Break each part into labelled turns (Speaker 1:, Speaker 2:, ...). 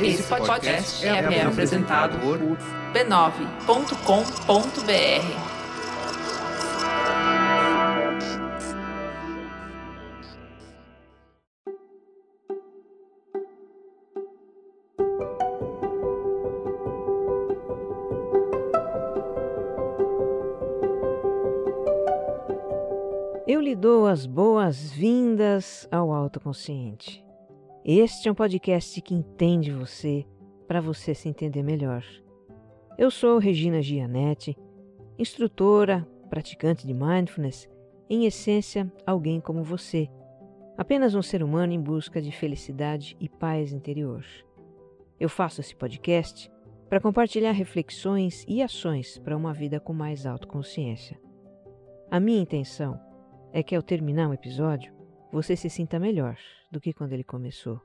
Speaker 1: Esse podcast é, é apresentado por b9.com.br.
Speaker 2: Eu lhe dou as boas-vindas ao Autoconsciente. Este é um podcast que entende você para você se entender melhor. Eu sou Regina Gianetti, instrutora, praticante de mindfulness, em essência, alguém como você, apenas um ser humano em busca de felicidade e paz interior. Eu faço esse podcast para compartilhar reflexões e ações para uma vida com mais autoconsciência. A minha intenção é que ao terminar um episódio, você se sinta melhor do que quando ele começou.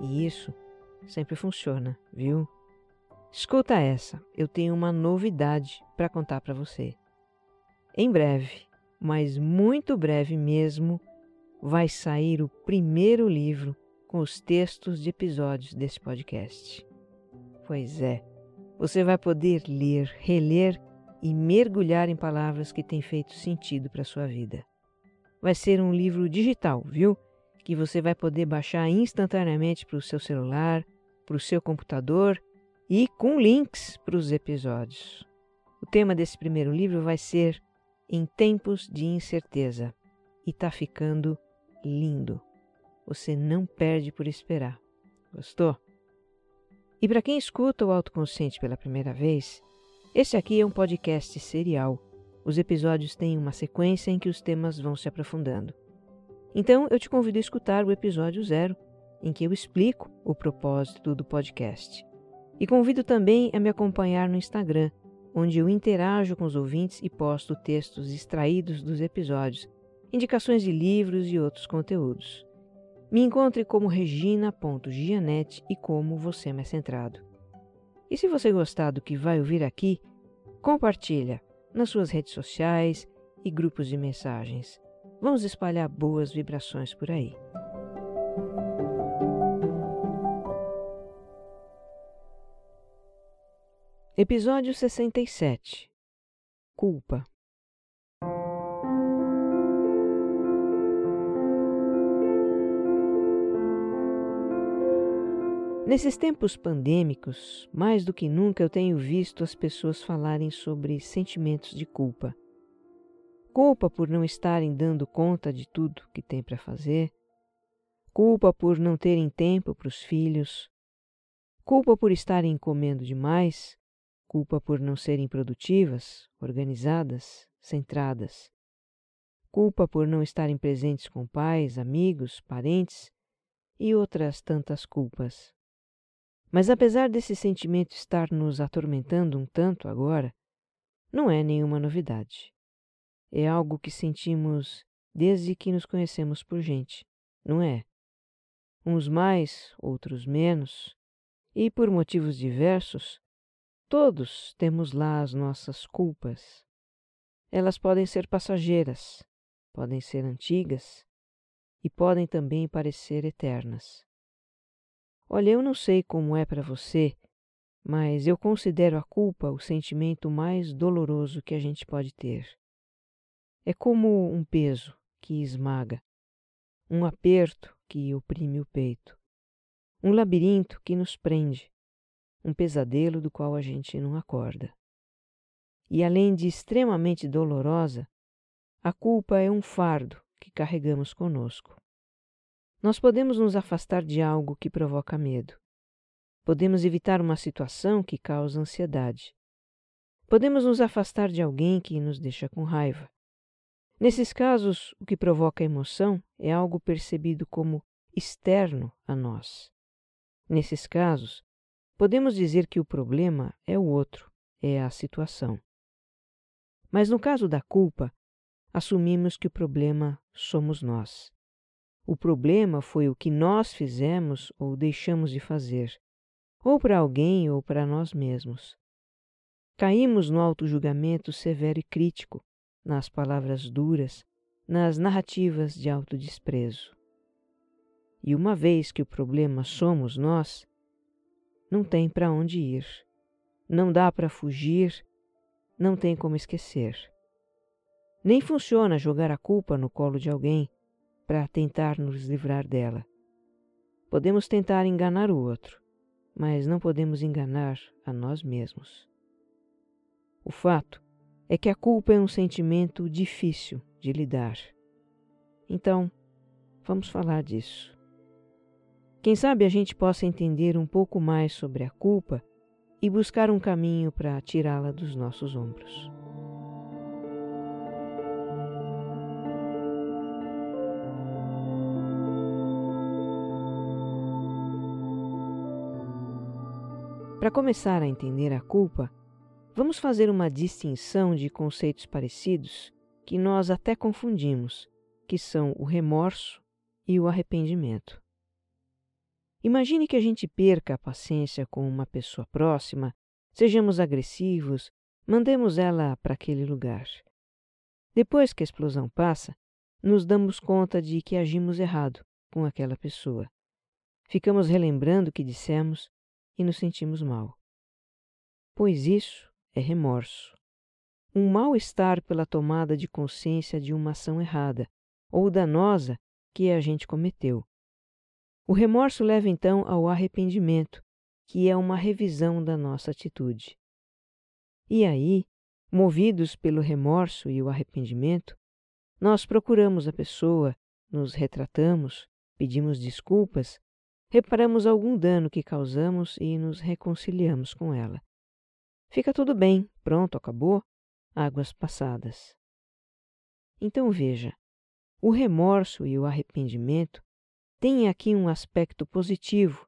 Speaker 2: E isso sempre funciona, viu? Escuta essa, eu tenho uma novidade para contar para você. Em breve, mas muito breve mesmo, vai sair o primeiro livro com os textos de episódios desse podcast. Pois é você vai poder ler, reler e mergulhar em palavras que têm feito sentido para a sua vida. Vai ser um livro digital, viu? Que você vai poder baixar instantaneamente para o seu celular, para o seu computador e com links para os episódios. O tema desse primeiro livro vai ser Em Tempos de Incerteza e tá ficando lindo. Você não perde por esperar. Gostou? E para quem escuta o autoconsciente pela primeira vez, esse aqui é um podcast serial. Os episódios têm uma sequência em que os temas vão se aprofundando. Então eu te convido a escutar o episódio zero, em que eu explico o propósito do podcast. E convido também a me acompanhar no Instagram, onde eu interajo com os ouvintes e posto textos extraídos dos episódios, indicações de livros e outros conteúdos. Me encontre como regina.gianete e como você mais centrado. E se você gostar do que vai ouvir aqui, compartilha nas suas redes sociais e grupos de mensagens. Vamos espalhar boas vibrações por aí. Episódio 67 Culpa Nesses tempos pandêmicos, mais do que nunca eu tenho visto as pessoas falarem sobre sentimentos de culpa. Culpa por não estarem dando conta de tudo que têm para fazer, culpa por não terem tempo para os filhos, culpa por estarem comendo demais, culpa por não serem produtivas, organizadas, centradas, culpa por não estarem presentes com pais, amigos, parentes e outras tantas culpas. Mas apesar desse sentimento estar nos atormentando um tanto agora, não é nenhuma novidade. É algo que sentimos desde que nos conhecemos por gente, não é? Uns mais, outros menos, e por motivos diversos, todos temos lá as nossas culpas. Elas podem ser passageiras, podem ser antigas e podem também parecer eternas. Olha, eu não sei como é para você, mas eu considero a culpa o sentimento mais doloroso que a gente pode ter. É como um peso que esmaga, um aperto que oprime o peito, um labirinto que nos prende, um pesadelo do qual a gente não acorda. E além de extremamente dolorosa, a culpa é um fardo que carregamos conosco. Nós podemos nos afastar de algo que provoca medo. Podemos evitar uma situação que causa ansiedade. Podemos nos afastar de alguém que nos deixa com raiva. Nesses casos, o que provoca emoção é algo percebido como externo a nós. Nesses casos, podemos dizer que o problema é o outro, é a situação. Mas no caso da culpa, assumimos que o problema somos nós. O problema foi o que nós fizemos ou deixamos de fazer, ou para alguém ou para nós mesmos. Caímos no auto-julgamento severo e crítico, nas palavras duras, nas narrativas de autodesprezo. E uma vez que o problema somos nós, não tem para onde ir, não dá para fugir, não tem como esquecer. Nem funciona jogar a culpa no colo de alguém para tentar nos livrar dela. Podemos tentar enganar o outro, mas não podemos enganar a nós mesmos. O fato é que a culpa é um sentimento difícil de lidar. Então, vamos falar disso. Quem sabe a gente possa entender um pouco mais sobre a culpa e buscar um caminho para tirá-la dos nossos ombros. Para começar a entender a culpa, vamos fazer uma distinção de conceitos parecidos que nós até confundimos, que são o remorso e o arrependimento. Imagine que a gente perca a paciência com uma pessoa próxima, sejamos agressivos, mandemos ela para aquele lugar. Depois que a explosão passa, nos damos conta de que agimos errado com aquela pessoa. Ficamos relembrando o que dissemos e nos sentimos mal. Pois isso é remorso. Um mal-estar pela tomada de consciência de uma ação errada ou danosa que a gente cometeu. O remorso leva então ao arrependimento, que é uma revisão da nossa atitude. E aí, movidos pelo remorso e o arrependimento, nós procuramos a pessoa, nos retratamos, pedimos desculpas reparamos algum dano que causamos e nos reconciliamos com ela. Fica tudo bem, pronto, acabou, águas passadas. Então veja, o remorso e o arrependimento têm aqui um aspecto positivo,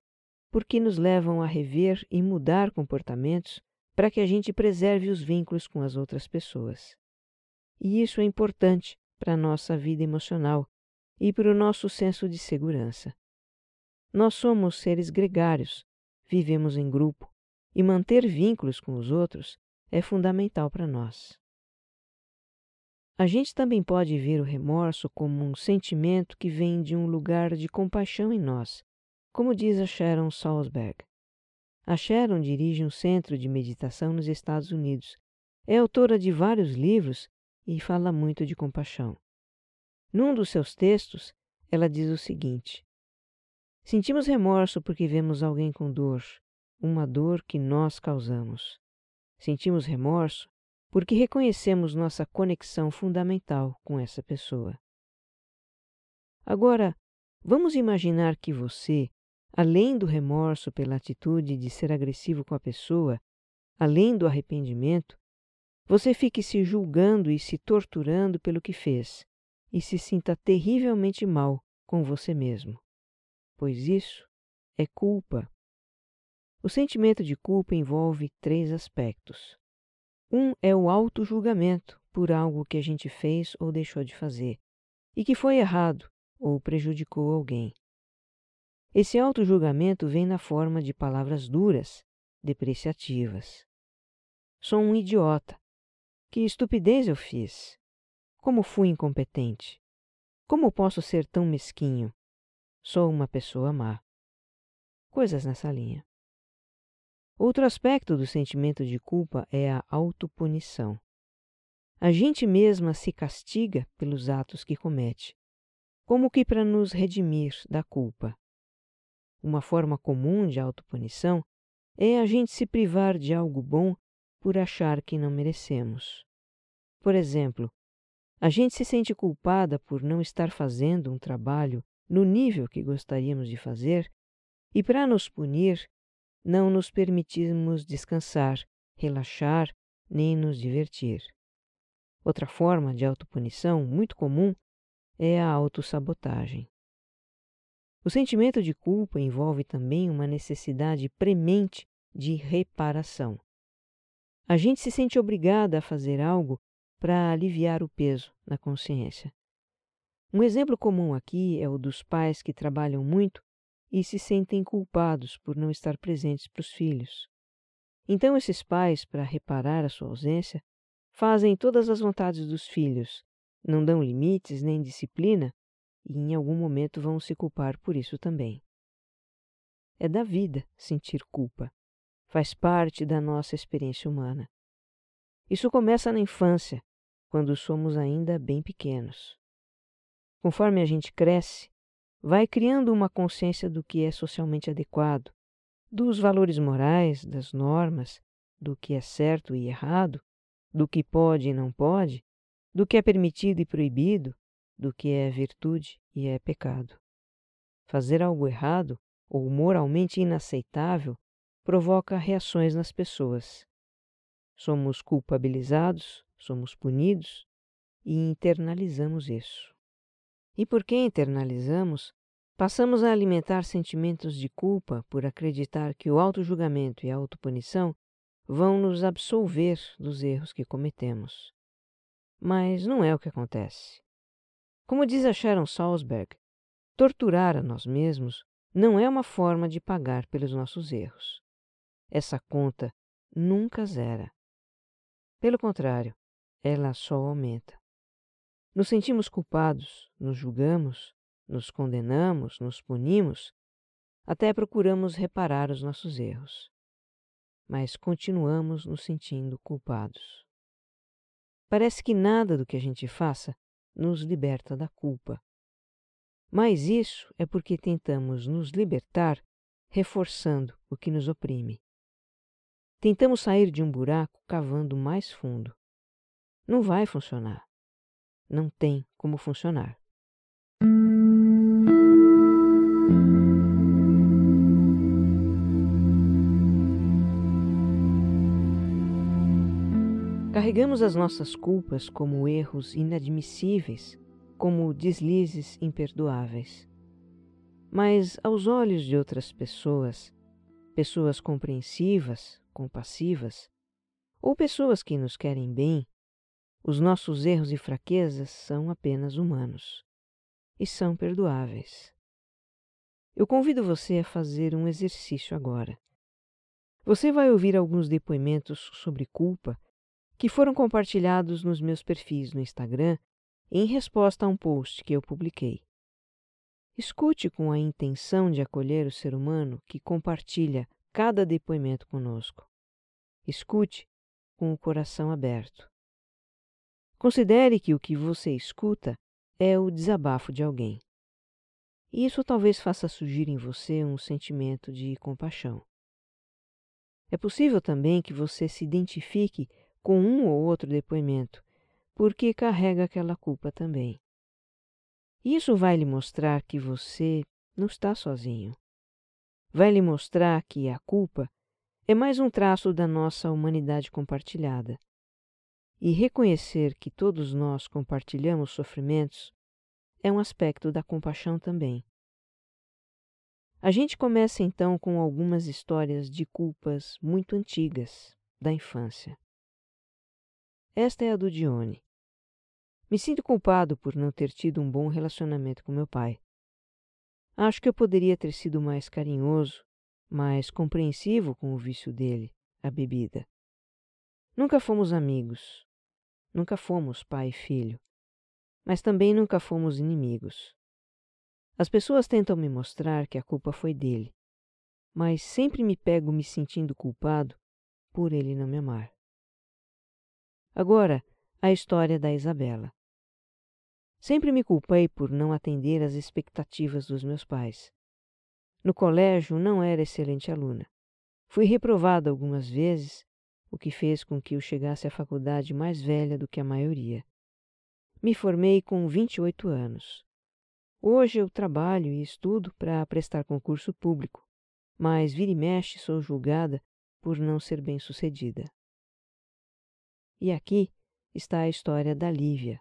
Speaker 2: porque nos levam a rever e mudar comportamentos para que a gente preserve os vínculos com as outras pessoas. E isso é importante para a nossa vida emocional e para o nosso senso de segurança. Nós somos seres gregários, vivemos em grupo e manter vínculos com os outros é fundamental para nós. A gente também pode ver o remorso como um sentimento que vem de um lugar de compaixão em nós, como diz a Sharon Salzberg. A Sharon dirige um centro de meditação nos Estados Unidos. É autora de vários livros e fala muito de compaixão. Num dos seus textos, ela diz o seguinte: Sentimos remorso porque vemos alguém com dor, uma dor que nós causamos. Sentimos remorso porque reconhecemos nossa conexão fundamental com essa pessoa. Agora, vamos imaginar que você, além do remorso pela atitude de ser agressivo com a pessoa, além do arrependimento, você fique se julgando e se torturando pelo que fez e se sinta terrivelmente mal com você mesmo pois isso é culpa. O sentimento de culpa envolve três aspectos. Um é o auto-julgamento por algo que a gente fez ou deixou de fazer, e que foi errado ou prejudicou alguém. Esse auto-julgamento vem na forma de palavras duras, depreciativas. Sou um idiota. Que estupidez eu fiz? Como fui incompetente? Como posso ser tão mesquinho? Sou uma pessoa má. Coisas nessa linha. Outro aspecto do sentimento de culpa é a autopunição. A gente mesma se castiga pelos atos que comete, como que para nos redimir da culpa. Uma forma comum de autopunição é a gente se privar de algo bom por achar que não merecemos. Por exemplo, a gente se sente culpada por não estar fazendo um trabalho no nível que gostaríamos de fazer, e para nos punir, não nos permitimos descansar, relaxar nem nos divertir. Outra forma de autopunição muito comum é a autossabotagem. O sentimento de culpa envolve também uma necessidade premente de reparação. A gente se sente obrigada a fazer algo para aliviar o peso na consciência. Um exemplo comum aqui é o dos pais que trabalham muito e se sentem culpados por não estar presentes para os filhos. Então, esses pais, para reparar a sua ausência, fazem todas as vontades dos filhos, não dão limites nem disciplina e em algum momento vão se culpar por isso também. É da vida sentir culpa. Faz parte da nossa experiência humana. Isso começa na infância, quando somos ainda bem pequenos. Conforme a gente cresce, vai criando uma consciência do que é socialmente adequado, dos valores morais, das normas, do que é certo e errado, do que pode e não pode, do que é permitido e proibido, do que é virtude e é pecado. Fazer algo errado ou moralmente inaceitável provoca reações nas pessoas. Somos culpabilizados, somos punidos e internalizamos isso. E porque internalizamos, passamos a alimentar sentimentos de culpa por acreditar que o auto-julgamento e a autopunição vão nos absolver dos erros que cometemos. Mas não é o que acontece. Como diz a Sharon Salzberg, torturar a nós mesmos não é uma forma de pagar pelos nossos erros. Essa conta nunca zera. Pelo contrário, ela só aumenta. Nos sentimos culpados, nos julgamos, nos condenamos, nos punimos, até procuramos reparar os nossos erros. Mas continuamos nos sentindo culpados. Parece que nada do que a gente faça nos liberta da culpa. Mas isso é porque tentamos nos libertar reforçando o que nos oprime. Tentamos sair de um buraco cavando mais fundo. Não vai funcionar. Não tem como funcionar. Carregamos as nossas culpas como erros inadmissíveis, como deslizes imperdoáveis. Mas, aos olhos de outras pessoas, pessoas compreensivas, compassivas, ou pessoas que nos querem bem, os nossos erros e fraquezas são apenas humanos e são perdoáveis. Eu convido você a fazer um exercício agora. Você vai ouvir alguns depoimentos sobre culpa que foram compartilhados nos meus perfis no Instagram em resposta a um post que eu publiquei. Escute com a intenção de acolher o ser humano que compartilha cada depoimento conosco. Escute com o coração aberto. Considere que o que você escuta é o desabafo de alguém. Isso talvez faça surgir em você um sentimento de compaixão. É possível também que você se identifique com um ou outro depoimento, porque carrega aquela culpa também. Isso vai lhe mostrar que você não está sozinho. Vai lhe mostrar que a culpa é mais um traço da nossa humanidade compartilhada. E reconhecer que todos nós compartilhamos sofrimentos é um aspecto da compaixão também. A gente começa então com algumas histórias de culpas muito antigas da infância. Esta é a do Dione. Me sinto culpado por não ter tido um bom relacionamento com meu pai. Acho que eu poderia ter sido mais carinhoso, mais compreensivo com o vício dele, a bebida. Nunca fomos amigos. Nunca fomos pai e filho. Mas também nunca fomos inimigos. As pessoas tentam me mostrar que a culpa foi dele, mas sempre me pego me sentindo culpado por ele não me amar. Agora, a história da Isabela. Sempre me culpei por não atender às expectativas dos meus pais. No colégio não era excelente aluna. Fui reprovada algumas vezes, o que fez com que eu chegasse à faculdade mais velha do que a maioria. Me formei com 28 anos. Hoje eu trabalho e estudo para prestar concurso público, mas vira e mexe sou julgada por não ser bem-sucedida. E aqui está a história da Lívia.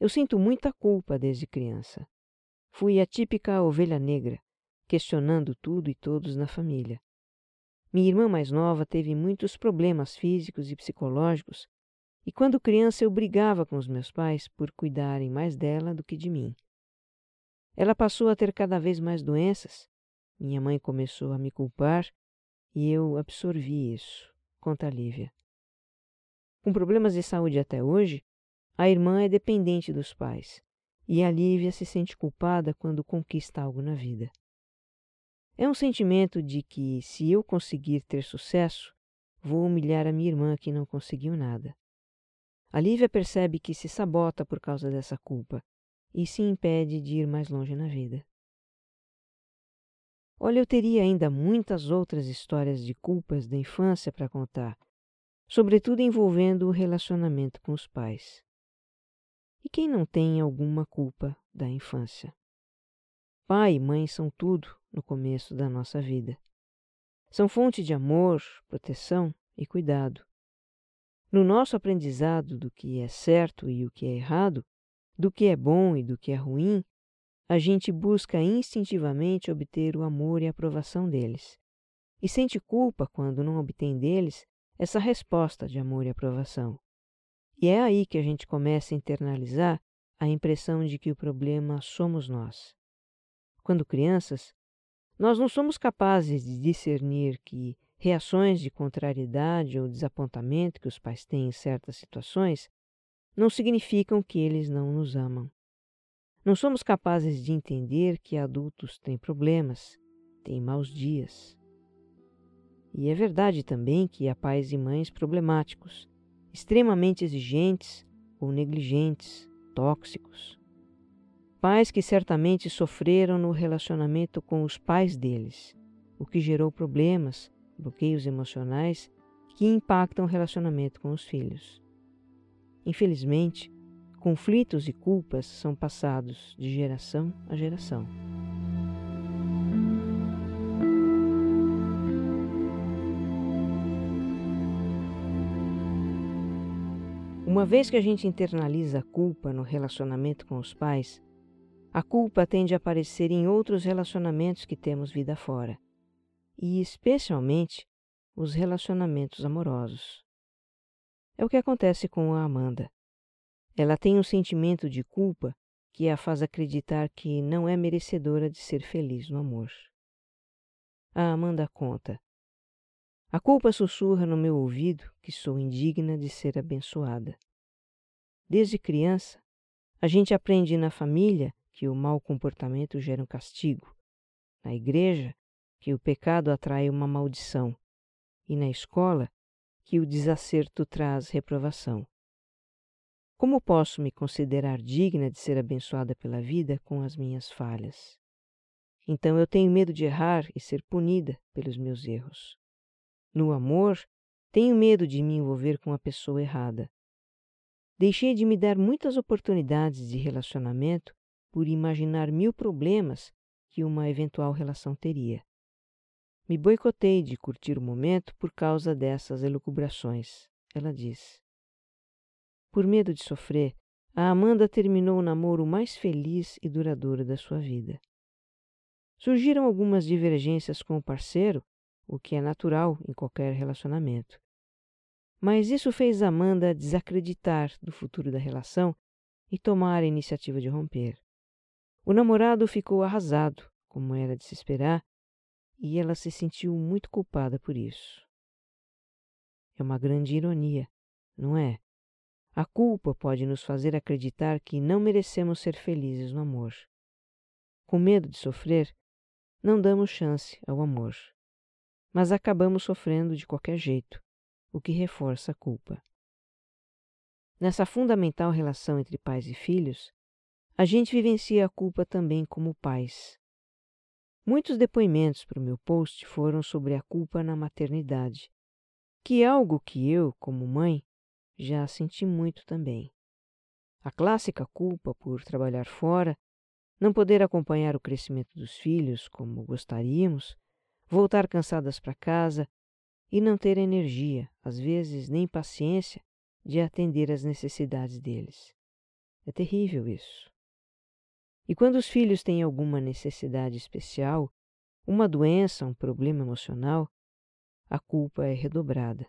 Speaker 2: Eu sinto muita culpa desde criança. Fui a típica ovelha negra, questionando tudo e todos na família. Minha irmã mais nova teve muitos problemas físicos e psicológicos, e quando criança eu brigava com os meus pais por cuidarem mais dela do que de mim. Ela passou a ter cada vez mais doenças, minha mãe começou a me culpar e eu absorvi isso, conta Lívia. Com problemas de saúde até hoje, A irmã é dependente dos pais e a Lívia se sente culpada quando conquista algo na vida. É um sentimento de que, se eu conseguir ter sucesso, vou humilhar a minha irmã que não conseguiu nada. A Lívia percebe que se sabota por causa dessa culpa e se impede de ir mais longe na vida. Olha, eu teria ainda muitas outras histórias de culpas da infância para contar, sobretudo envolvendo o relacionamento com os pais. E quem não tem alguma culpa da infância? Pai e mãe são tudo no começo da nossa vida. São fonte de amor, proteção e cuidado. No nosso aprendizado do que é certo e o que é errado, do que é bom e do que é ruim, a gente busca instintivamente obter o amor e a aprovação deles. E sente culpa quando não obtém deles essa resposta de amor e aprovação. E é aí que a gente começa a internalizar a impressão de que o problema somos nós. Quando crianças, nós não somos capazes de discernir que reações de contrariedade ou desapontamento que os pais têm em certas situações não significam que eles não nos amam. Não somos capazes de entender que adultos têm problemas, têm maus dias. E é verdade também que há pais e mães problemáticos, extremamente exigentes ou negligentes, tóxicos. Pais que certamente sofreram no relacionamento com os pais deles, o que gerou problemas, bloqueios emocionais que impactam o relacionamento com os filhos. Infelizmente, conflitos e culpas são passados de geração a geração. Uma vez que a gente internaliza a culpa no relacionamento com os pais, a culpa tende a aparecer em outros relacionamentos que temos vida fora, e especialmente os relacionamentos amorosos. É o que acontece com a Amanda. Ela tem um sentimento de culpa que a faz acreditar que não é merecedora de ser feliz no amor. A Amanda conta: a culpa sussurra no meu ouvido que sou indigna de ser abençoada. Desde criança, a gente aprende na família que o mau comportamento gera um castigo, na igreja, que o pecado atrai uma maldição, e na escola, que o desacerto traz reprovação. Como posso me considerar digna de ser abençoada pela vida com as minhas falhas? Então eu tenho medo de errar e ser punida pelos meus erros. No amor, tenho medo de me envolver com a pessoa errada. Deixei de me dar muitas oportunidades de relacionamento por imaginar mil problemas que uma eventual relação teria. Me boicotei de curtir o momento por causa dessas elucubrações, ela diz. Por medo de sofrer, a Amanda terminou o namoro mais feliz e duradouro da sua vida. Surgiram algumas divergências com o parceiro o que é natural em qualquer relacionamento. Mas isso fez Amanda desacreditar do futuro da relação e tomar a iniciativa de romper. O namorado ficou arrasado, como era de se esperar, e ela se sentiu muito culpada por isso. É uma grande ironia, não é? A culpa pode nos fazer acreditar que não merecemos ser felizes no amor. Com medo de sofrer, não damos chance ao amor mas acabamos sofrendo de qualquer jeito, o que reforça a culpa. Nessa fundamental relação entre pais e filhos, a gente vivencia a culpa também como pais. Muitos depoimentos para o meu post foram sobre a culpa na maternidade, que é algo que eu, como mãe, já senti muito também. A clássica culpa por trabalhar fora, não poder acompanhar o crescimento dos filhos como gostaríamos, voltar cansadas para casa e não ter energia, às vezes nem paciência, de atender às necessidades deles. É terrível isso. E quando os filhos têm alguma necessidade especial, uma doença, um problema emocional, a culpa é redobrada.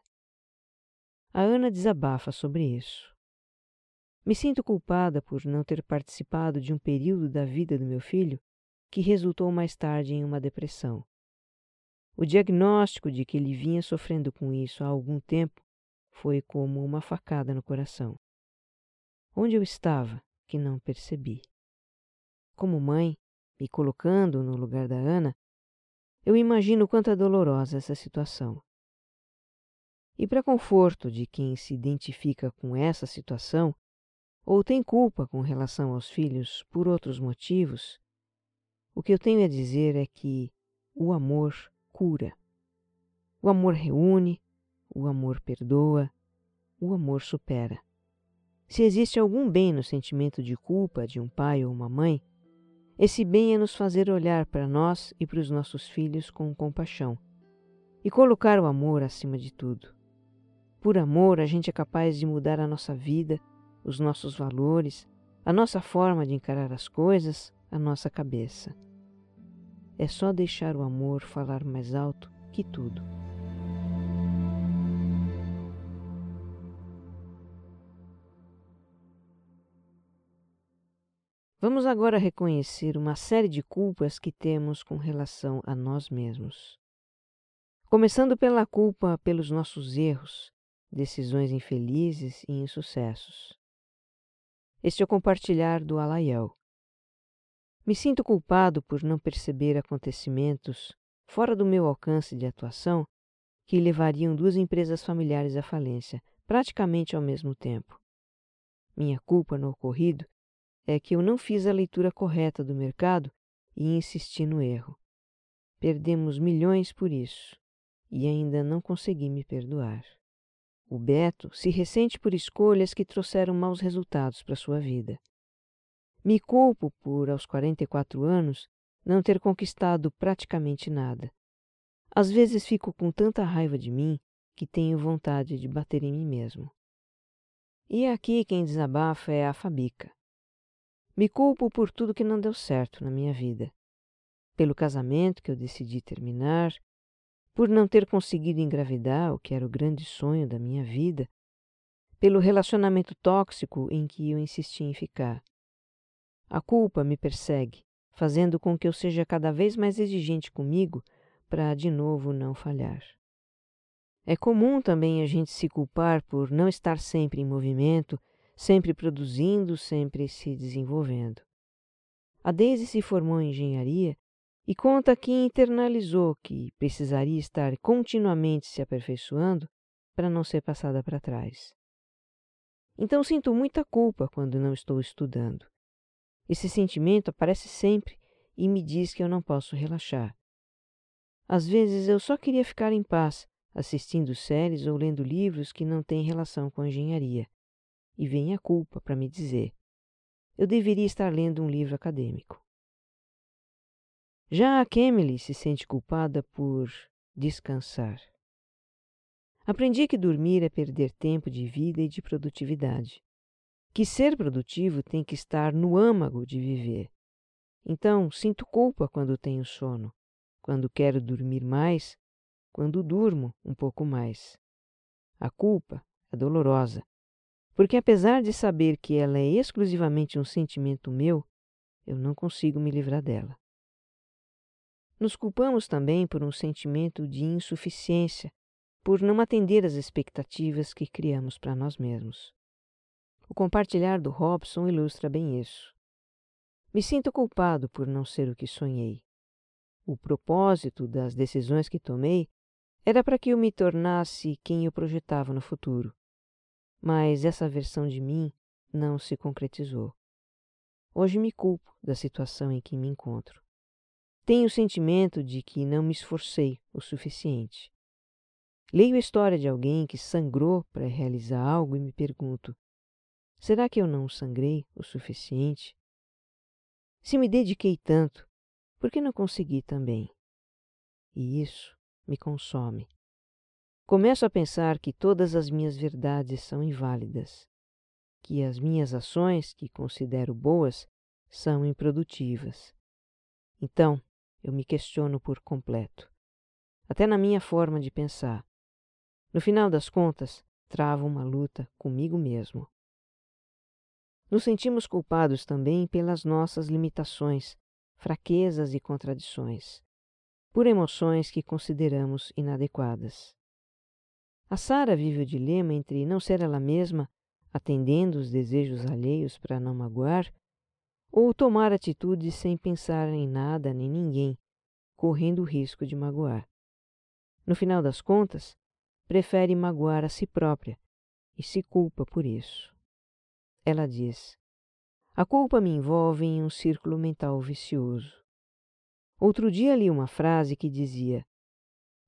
Speaker 2: A Ana desabafa sobre isso. Me sinto culpada por não ter participado de um período da vida do meu filho que resultou mais tarde em uma depressão. O diagnóstico de que ele vinha sofrendo com isso há algum tempo foi como uma facada no coração. Onde eu estava que não percebi? Como mãe, me colocando no lugar da Ana, eu imagino quanto é dolorosa essa situação. E para conforto de quem se identifica com essa situação, ou tem culpa com relação aos filhos por outros motivos, o que eu tenho a dizer é que o amor cura. O amor reúne, o amor perdoa, o amor supera. Se existe algum bem no sentimento de culpa de um pai ou uma mãe, esse bem é nos fazer olhar para nós e para os nossos filhos com compaixão e colocar o amor acima de tudo. Por amor, a gente é capaz de mudar a nossa vida, os nossos valores, a nossa forma de encarar as coisas, a nossa cabeça. É só deixar o amor falar mais alto que tudo. Vamos agora reconhecer uma série de culpas que temos com relação a nós mesmos. Começando pela culpa pelos nossos erros, decisões infelizes e insucessos. Este é o compartilhar do Alaiel. Me sinto culpado por não perceber acontecimentos fora do meu alcance de atuação que levariam duas empresas familiares à falência, praticamente ao mesmo tempo. Minha culpa no ocorrido é que eu não fiz a leitura correta do mercado e insisti no erro. Perdemos milhões por isso e ainda não consegui me perdoar. O Beto se ressente por escolhas que trouxeram maus resultados para sua vida. Me culpo por, aos 44 anos, não ter conquistado praticamente nada. Às vezes fico com tanta raiva de mim que tenho vontade de bater em mim mesmo. E aqui quem desabafa é a Fabica. Me culpo por tudo que não deu certo na minha vida. Pelo casamento que eu decidi terminar, por não ter conseguido engravidar, o que era o grande sonho da minha vida, pelo relacionamento tóxico em que eu insisti em ficar. A culpa me persegue, fazendo com que eu seja cada vez mais exigente comigo para de novo não falhar. É comum também a gente se culpar por não estar sempre em movimento, sempre produzindo, sempre se desenvolvendo. A Daisy se formou em engenharia e conta que internalizou que precisaria estar continuamente se aperfeiçoando para não ser passada para trás. Então sinto muita culpa quando não estou estudando. Esse sentimento aparece sempre e me diz que eu não posso relaxar. Às vezes eu só queria ficar em paz, assistindo séries ou lendo livros que não têm relação com engenharia. E vem a culpa para me dizer: eu deveria estar lendo um livro acadêmico. Já a Kemily se sente culpada por descansar. Aprendi que dormir é perder tempo de vida e de produtividade. Que ser produtivo tem que estar no âmago de viver. Então, sinto culpa quando tenho sono, quando quero dormir mais, quando durmo um pouco mais. A culpa é dolorosa, porque apesar de saber que ela é exclusivamente um sentimento meu, eu não consigo me livrar dela. Nos culpamos também por um sentimento de insuficiência, por não atender às expectativas que criamos para nós mesmos. O compartilhar do Robson ilustra bem isso. Me sinto culpado por não ser o que sonhei. O propósito das decisões que tomei era para que eu me tornasse quem eu projetava no futuro. Mas essa versão de mim não se concretizou. Hoje me culpo da situação em que me encontro. Tenho o sentimento de que não me esforcei o suficiente. Leio a história de alguém que sangrou para realizar algo e me pergunto: será que eu não sangrei o suficiente? Se me dediquei tanto, por que não consegui também? E isso me consome. Começo a pensar que todas as minhas verdades são inválidas, que as minhas ações, que considero boas, são improdutivas. Então, eu me questiono por completo, até na minha forma de pensar. No final das contas, travo uma luta comigo mesmo. Nos sentimos culpados também pelas nossas limitações, fraquezas e contradições, por emoções que consideramos inadequadas. A Sara vive o dilema entre não ser ela mesma, atendendo os desejos alheios para não magoar, ou tomar atitudes sem pensar em nada nem ninguém, correndo o risco de magoar. No final das contas, prefere magoar a si própria e se culpa por isso. Ela diz: A culpa me envolve em um círculo mental vicioso. Outro dia li uma frase que dizia: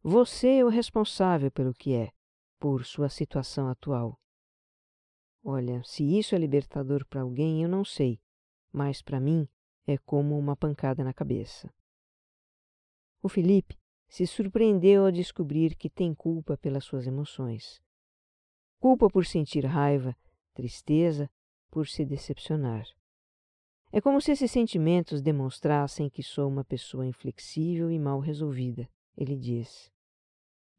Speaker 2: Você é o responsável pelo que é, por sua situação atual. Olha, se isso é libertador para alguém, eu não sei, mas para mim é como uma pancada na cabeça. O Felipe se surpreendeu ao descobrir que tem culpa pelas suas emoções. Culpa por sentir raiva, tristeza, por se decepcionar. É como se esses sentimentos demonstrassem que sou uma pessoa inflexível e mal resolvida, ele diz.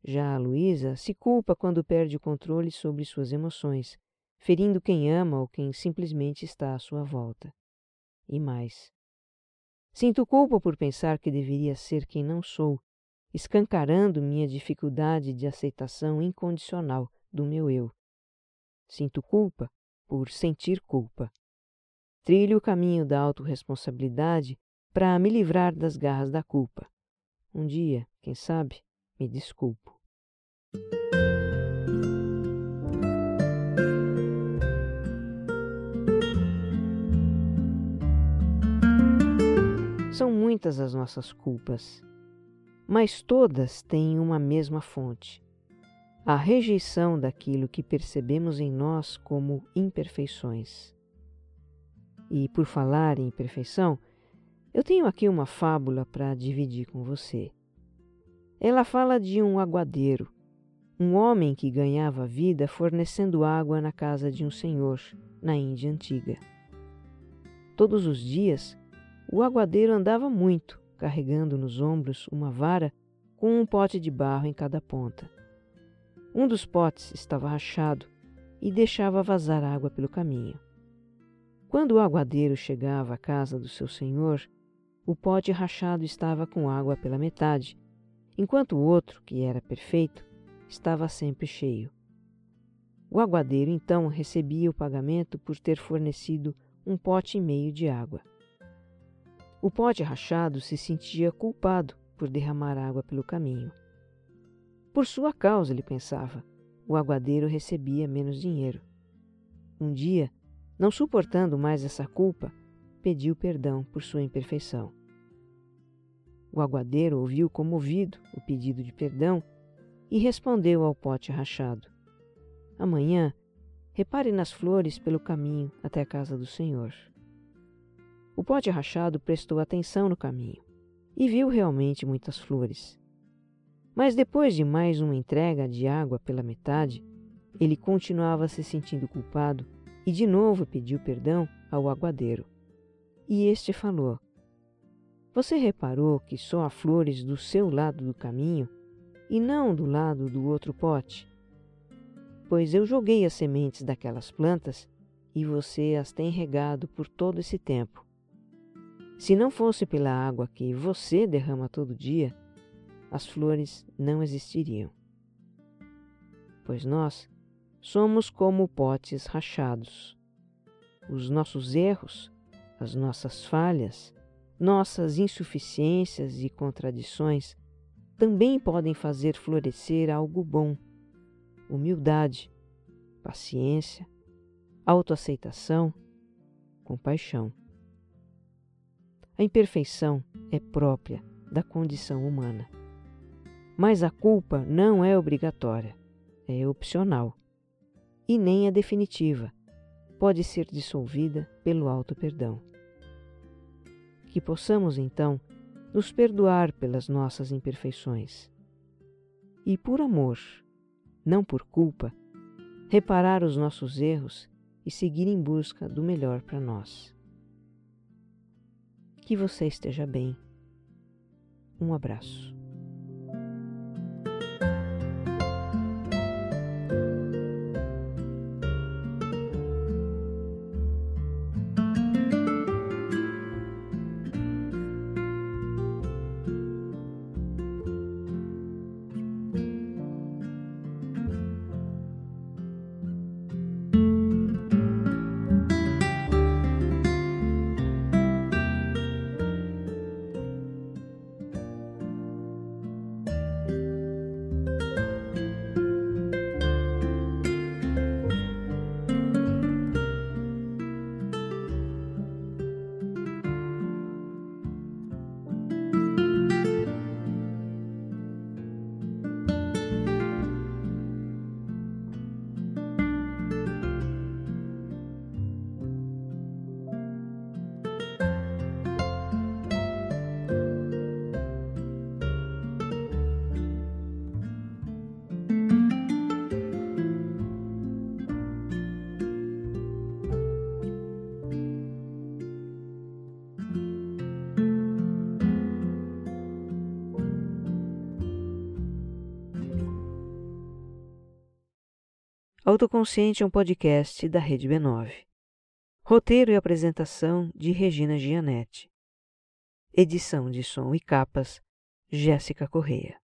Speaker 2: Já a Luísa se culpa quando perde o controle sobre suas emoções, ferindo quem ama ou quem simplesmente está à sua volta. E mais. Sinto culpa por pensar que deveria ser quem não sou, escancarando minha dificuldade de aceitação incondicional do meu eu. Sinto culpa por sentir culpa. Trilho o caminho da autorresponsabilidade para me livrar das garras da culpa. Um dia, quem sabe, me desculpo. Muitas as nossas culpas, mas todas têm uma mesma fonte: a rejeição daquilo que percebemos em nós como imperfeições. E por falar em imperfeição, eu tenho aqui uma fábula para dividir com você. Ela fala de um aguadeiro, um homem que ganhava vida fornecendo água na casa de um senhor na Índia antiga. Todos os dias, o aguadeiro andava muito, carregando nos ombros uma vara com um pote de barro em cada ponta. Um dos potes estava rachado e deixava vazar água pelo caminho. Quando o aguadeiro chegava à casa do seu senhor, o pote rachado estava com água pela metade, enquanto o outro, que era perfeito, estava sempre cheio. O aguadeiro então recebia o pagamento por ter fornecido um pote e meio de água. O pote rachado se sentia culpado por derramar água pelo caminho. Por sua causa, ele pensava, o aguadeiro recebia menos dinheiro. Um dia, não suportando mais essa culpa, pediu perdão por sua imperfeição. O aguadeiro ouviu comovido o pedido de perdão e respondeu ao pote rachado: Amanhã, repare nas flores pelo caminho até a casa do Senhor. O pote rachado prestou atenção no caminho e viu realmente muitas flores. Mas depois de mais uma entrega de água pela metade, ele continuava se sentindo culpado e de novo pediu perdão ao aguadeiro. E este falou: Você reparou que só há flores do seu lado do caminho e não do lado do outro pote? Pois eu joguei as sementes daquelas plantas e você as tem regado por todo esse tempo. Se não fosse pela água que você derrama todo dia, as flores não existiriam. Pois nós somos como potes rachados. Os nossos erros, as nossas falhas, nossas insuficiências e contradições também podem fazer florescer algo bom: humildade, paciência, autoaceitação, compaixão. A imperfeição é própria da condição humana. Mas a culpa não é obrigatória, é opcional. E nem é definitiva, pode ser dissolvida pelo auto-perdão. Que possamos, então, nos perdoar pelas nossas imperfeições. E por amor, não por culpa, reparar os nossos erros e seguir em busca do melhor para nós. Que você esteja bem. Um abraço. Autoconsciente é um podcast da Rede B9. Roteiro e apresentação de Regina Gianetti. Edição de som e capas, Jéssica Correia.